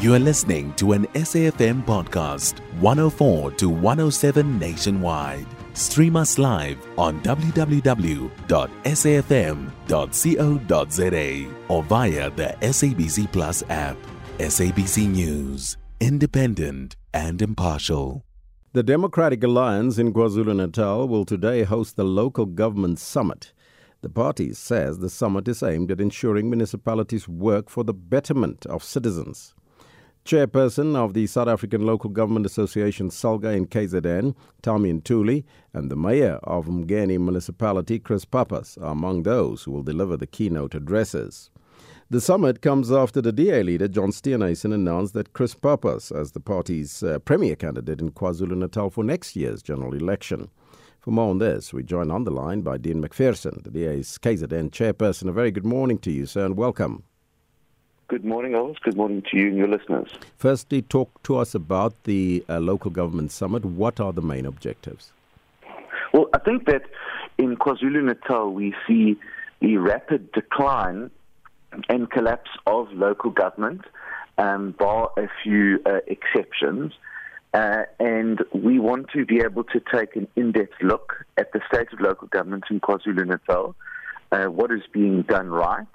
You are listening to an SAFM podcast, 104 to 107 nationwide. Stream us live on www.safm.co.za or via the SABC Plus app. SABC News, independent and impartial. The Democratic Alliance in KwaZulu Natal will today host the local government summit. The party says the summit is aimed at ensuring municipalities work for the betterment of citizens. Chairperson of the South African Local Government Association SALGA in KZN, Thami Ntuli, and the Mayor of uMngeni Municipality, Chris Pappas, are among those who will deliver the keynote addresses. The summit comes after the DA leader, John Steenhuisen, announced that Chris Pappas as the party's uh, premier candidate in KwaZulu Natal for next year's general election. For more on this, we join on the line by Dean Macpherson, the DA's KZN chairperson. A very good morning to you, sir, and welcome. Good morning, Elvis. Good morning to you and your listeners. Firstly, talk to us about the uh, local government summit. What are the main objectives? Well, I think that in KwaZulu Natal we see the rapid decline and collapse of local government, um, bar a few uh, exceptions. Uh, and we want to be able to take an in-depth look at the state of local government in KwaZulu Natal, uh, what is being done right,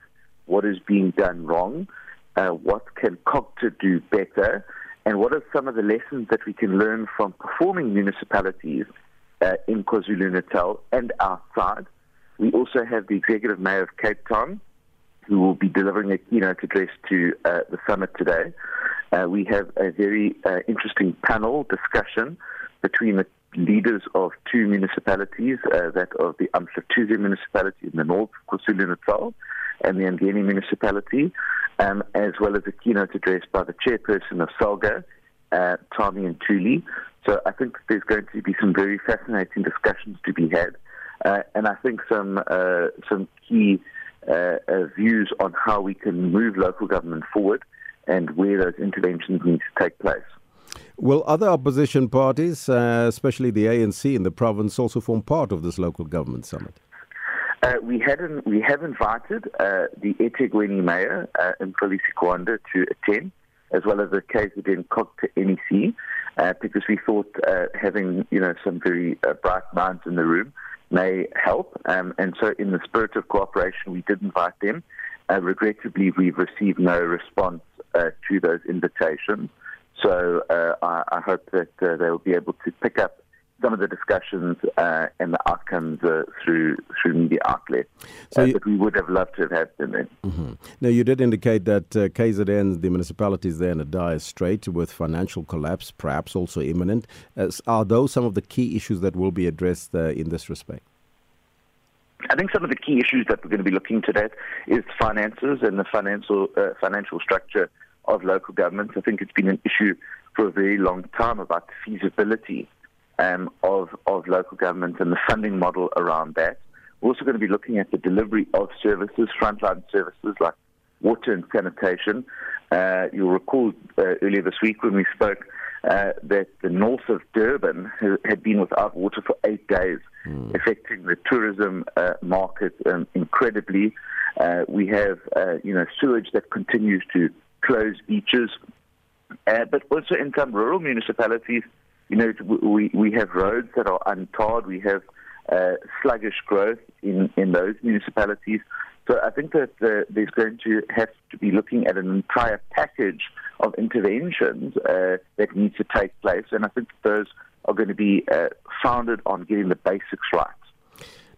what is being done wrong, uh, what can COGTA do better, and what are some of the lessons that we can learn from performing municipalities uh, in KwaZulu Natal and outside. We also have the Executive Mayor of Cape Town, who will be delivering a keynote address to uh, the summit today. Uh, we have a very uh, interesting panel discussion between the leaders of two municipalities, uh, that of the Umhlathuze municipality in the north KwaZulu Natal and the uMngeni municipality, um, as well as a keynote address by the chairperson of SALGA, uh, Thami Ntuli. So I think there's going to be some very fascinating discussions to be had, uh, and I think some uh, some key uh, uh, views on how we can move local government forward and where those interventions need to take place. Will other opposition parties, uh, especially the ANC in the province, also form part of this local government summit? Uh, we, had we have invited uh, the eThekwini mayor, uh, Kaunda, to attend, as well as the KZN COGTA MEC, uh, because we thought uh, having you know some very uh, bright minds in the room may help. Um, and so, in the spirit of cooperation, we did invite them. Regrettably, we've received no response to those invitations. So I, I, hope that they will be able to pick up some of the discussions uh, and the outcomes uh, through through media outlets. So you, but we would have loved to have had them there. Mm-hmm. Now, you did indicate that KZN, the municipalities there in a dire strait with financial collapse, perhaps also imminent. are those some of the key issues that will be addressed in this respect? I think some of the key issues that we're going to be looking at is finances and the financial uh, financial structure of local governments. I think it's been an issue for a very long time about the feasibility um, of of local government and the funding model around that. We're also going to be looking at the delivery of services, frontline services like water and sanitation. Uh, you'll recall uh, earlier this week when we spoke uh, that the north of Durban had been without water for eight days, mm. affecting the tourism uh, market um, incredibly. Uh, we have, uh, you know, sewage that continues to close beaches, uh, but also in some rural municipalities, you know, we we have roads that are untarred. We have uh, sluggish growth in in those municipalities. So I think that there's going to have to be looking at an entire package of interventions uh, that need to take place, and I think those are going to be uh, founded on getting the basics right.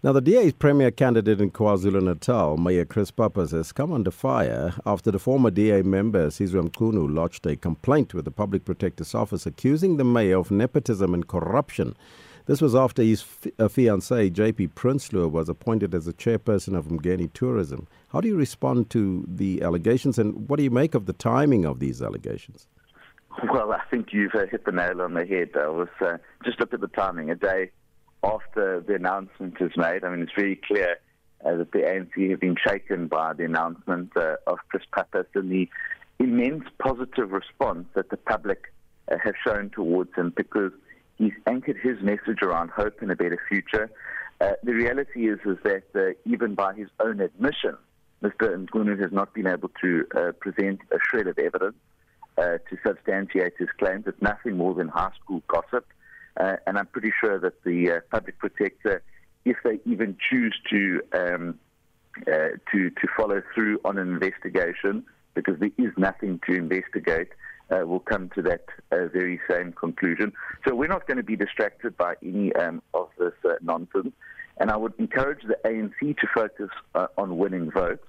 Now, the DA's premier candidate in KwaZulu Natal, Mayor Chris Pappas, has come under fire after the former DA member, Sizwe Mchunu, lodged a complaint with the Public Protector's Office accusing the mayor of nepotism and corruption. This was after his f- uh, fiancée, JP Prinsloo, was appointed as the chairperson of uMngeni Tourism. How do you respond to the allegations, and what do you make of the timing of these allegations? Well, I think you've uh, hit the nail on the head. I was uh, just look at the timing. A day after the announcement is made, I mean, it's very clear uh, that the ANC have been shaken by the announcement uh, of Chris Pappas and the immense positive response that the public uh, have shown towards him because He's anchored his message around hope and a better future. Uh, the reality is, is that uh, even by his own admission, Mr. Mchunu has not been able to uh, present a shred of evidence. to substantiate his claims. It's nothing more than high school gossip. Uh, and I'm pretty sure that the uh, public protector, if they even choose to, um, uh, to, to follow through on an investigation, because there is nothing to investigate, uh, will come to that uh, very same conclusion. So we're not going to be distracted by any um, of this uh, nonsense. And I would encourage the ANC to focus on winning votes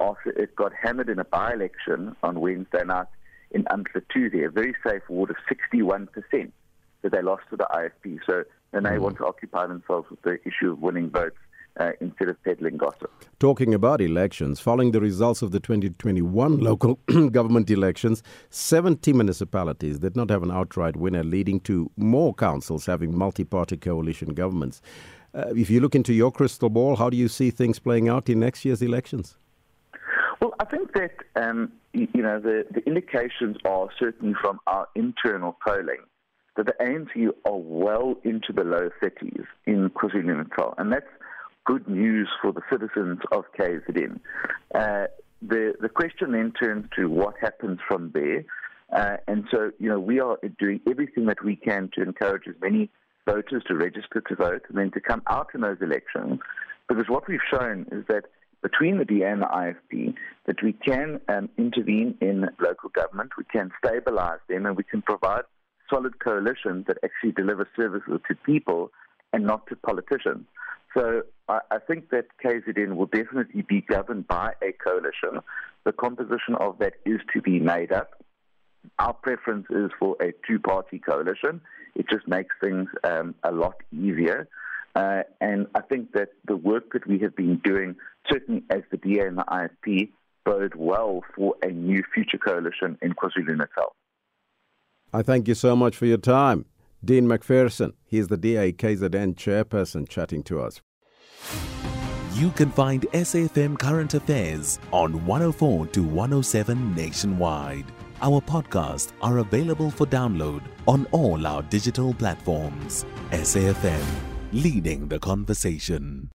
after it got hammered in a by election on Wednesday night in Antler 2 there, a very safe ward of 61% that they lost to the IFP. So they mm. want to occupy themselves with the issue of winning votes. Uh, instead of peddling gossip. Talking about elections, following the results of the 2021 local government elections, 70 municipalities did not have an outright winner, leading to more councils having multi party coalition governments. Uh, if you look into your crystal ball, how do you see things playing out in next year's elections? Well, I think that um, you know the, the indications are certainly from our internal polling that the ANC are well into the low 30s in KwaZulu-Natal, and that's good news for the citizens of KZN. Uh, the the question then turns to what happens from there, uh, and so you know we are doing everything that we can to encourage as many voters to register to vote and then to come out in those elections, because what we've shown is that between the DA and the IFP that we can um, intervene in local government, we can stabilize them, and we can provide solid coalitions that actually deliver services to people and not to politicians. So I, I think that KZN will definitely be governed by a coalition. The composition of that is to be made up. Our preference is for a two party coalition. It just makes things um, a lot easier. Uh, and I think that the work that we have been doing, certainly as the DA and the IFP, bode well for a new future coalition in KwaZulu Natal. I thank you so much for your time. Dean Macpherson, he is the DA KZN chairperson, chatting to us. You can find SAFM Current Affairs on 104 to 107 nationwide. Our podcasts are available for download on all our digital platforms. SAFM leading the conversation.